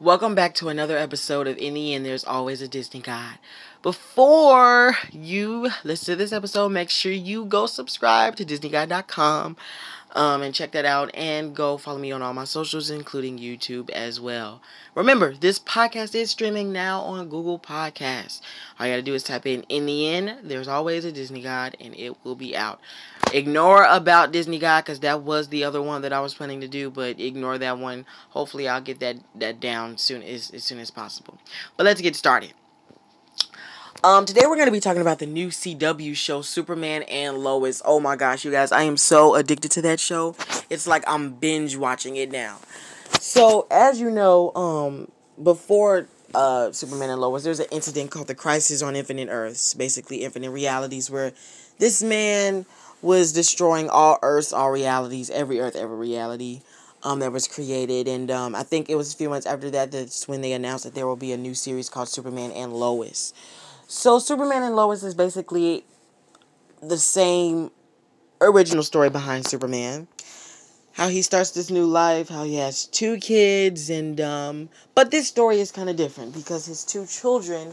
Welcome back to another episode of In the End There's Always a Disney God. Before you listen to this episode, make sure you go subscribe to DisneyGuide.com um, and check that out and go follow me on all my socials, including YouTube as well. Remember, this podcast is streaming now on Google Podcasts. All you gotta do is type in In the End There's Always a Disney God and it will be out. Ignore about Disney guy because that was the other one that I was planning to do, but ignore that one. Hopefully, I'll get that that down soon as as soon as possible. But let's get started. Um, today we're gonna be talking about the new CW show, Superman and Lois. Oh my gosh, you guys, I am so addicted to that show. It's like I'm binge watching it now. So as you know, um, before uh Superman and Lois, there's an incident called the Crisis on Infinite Earths, basically infinite realities, where this man was destroying all Earths, all realities, every Earth, every reality. Um, that was created, and um, I think it was a few months after that that's when they announced that there will be a new series called Superman and Lois. So Superman and Lois is basically the same original story behind Superman. How he starts this new life, how he has two kids, and um, but this story is kind of different because his two children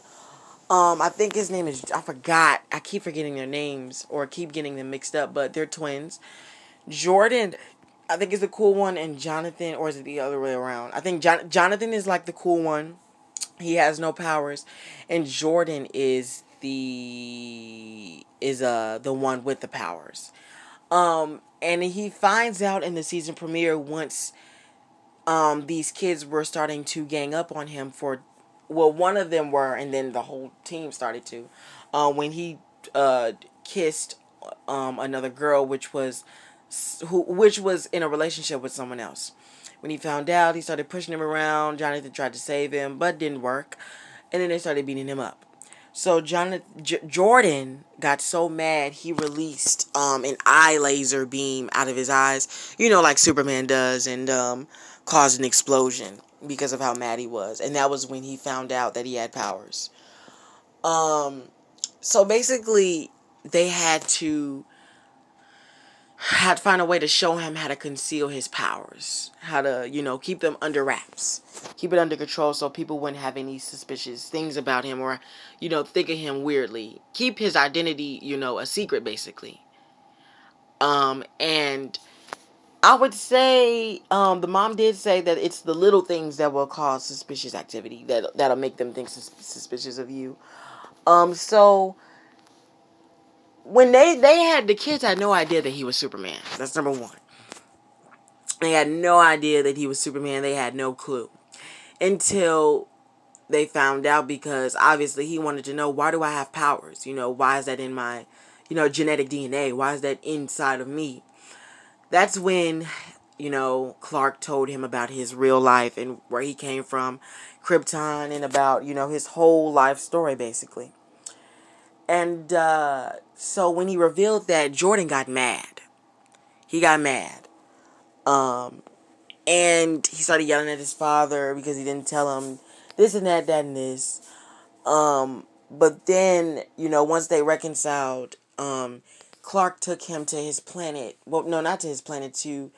um, I think his name is I forgot. I keep forgetting their names or keep getting them mixed up, but they're twins. Jordan, I think is the cool one, and Jonathan, or is it the other way around? I think John, Jonathan is like the cool one. He has no powers, and Jordan is the is uh the one with the powers. Um, and he finds out in the season premiere once um these kids were starting to gang up on him for well, one of them were, and then the whole team started to. Uh, when he uh, kissed um, another girl, which was who, which was in a relationship with someone else. When he found out, he started pushing him around. Jonathan tried to save him, but didn't work, and then they started beating him up. So Jonathan J- Jordan got so mad he released um, an eye laser beam out of his eyes, you know, like Superman does, and um, caused an explosion because of how mad he was. And that was when he found out that he had powers. Um so basically they had to had to find a way to show him how to conceal his powers, how to, you know, keep them under wraps, keep it under control so people wouldn't have any suspicious things about him or, you know, think of him weirdly. Keep his identity, you know, a secret basically. Um, and I would say um, the mom did say that it's the little things that will cause suspicious activity that that'll make them think sus- suspicious of you. Um, so when they they had the kids I had no idea that he was Superman. That's number one. They had no idea that he was Superman. They had no clue until they found out because obviously he wanted to know why do I have powers? You know, why is that in my, you know, genetic DNA? Why is that inside of me? That's when you know Clark told him about his real life and where he came from, Krypton, and about you know his whole life story basically. And uh, so when he revealed that, Jordan got mad. He got mad. Um, and he started yelling at his father because he didn't tell him this and that, that and this. Um, but then, you know, once they reconciled, um, Clark took him to his planet. Well, no, not to his planet. To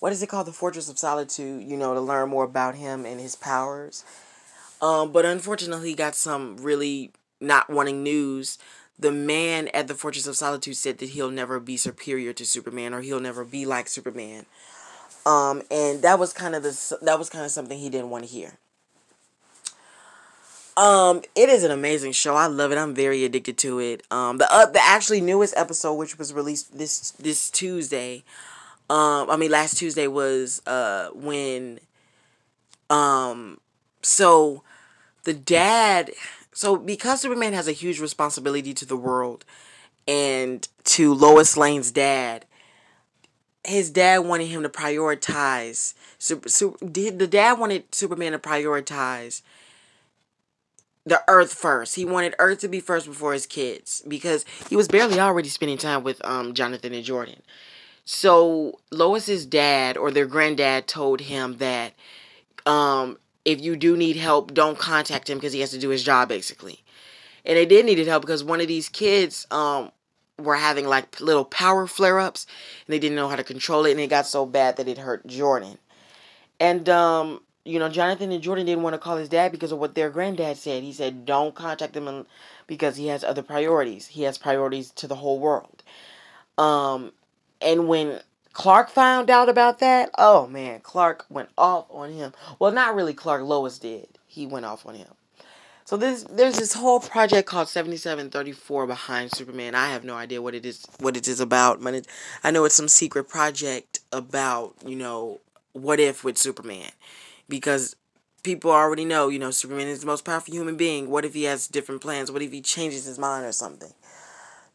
what is it called? The Fortress of Solitude. You know, to learn more about him and his powers. Um, but unfortunately, he got some really not wanting news. The man at the Fortress of Solitude said that he'll never be superior to Superman, or he'll never be like Superman. Um, and that was kind of the that was kind of something he didn't want to hear. Um, it is an amazing show. I love it. I'm very addicted to it. Um, the uh, the actually newest episode, which was released this this Tuesday, um, I mean last Tuesday was uh when, um, so the dad, so because Superman has a huge responsibility to the world, and to Lois Lane's dad, his dad wanted him to prioritize. Super, super, the dad wanted Superman to prioritize the earth first. He wanted earth to be first before his kids because he was barely already spending time with um Jonathan and Jordan. So Lois's dad or their granddad told him that um if you do need help, don't contact him because he has to do his job basically. And they did needed help because one of these kids um were having like little power flare ups and they didn't know how to control it and it got so bad that it hurt Jordan. And um you know, Jonathan and Jordan didn't want to call his dad because of what their granddad said. He said, don't contact him because he has other priorities. He has priorities to the whole world. Um, and when Clark found out about that, oh man, Clark went off on him. Well, not really Clark, Lois did. He went off on him. So there's there's this whole project called 7734 behind Superman. I have no idea what it is what it is about, but it, I know it's some secret project about, you know, what if with Superman. Because people already know, you know, Superman is the most powerful human being. What if he has different plans? What if he changes his mind or something?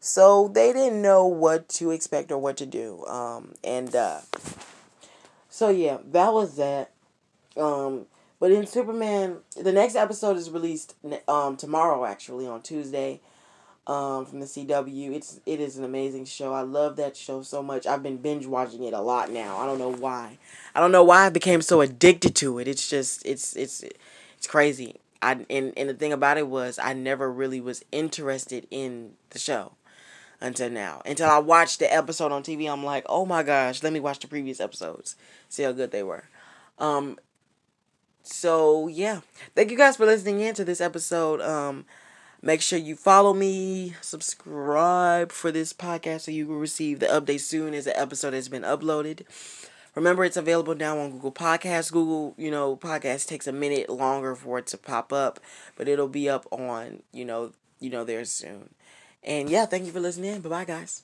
So they didn't know what to expect or what to do. Um, and uh, so yeah, that was that. Um, but in Superman, the next episode is released um tomorrow actually on Tuesday. Um, from the CW. It's it is an amazing show. I love that show so much. I've been binge watching it a lot now. I don't know why. I don't know why I became so addicted to it. It's just it's it's it's crazy. I and, and the thing about it was I never really was interested in the show until now. Until I watched the episode on TV, I'm like, oh my gosh, let me watch the previous episodes. See how good they were. Um, so yeah thank you guys for listening in to this episode um make sure you follow me subscribe for this podcast so you will receive the update soon as the episode has been uploaded. Remember it's available now on google Podcasts. google you know podcast takes a minute longer for it to pop up but it'll be up on you know you know there soon. And yeah thank you for listening. Bye bye guys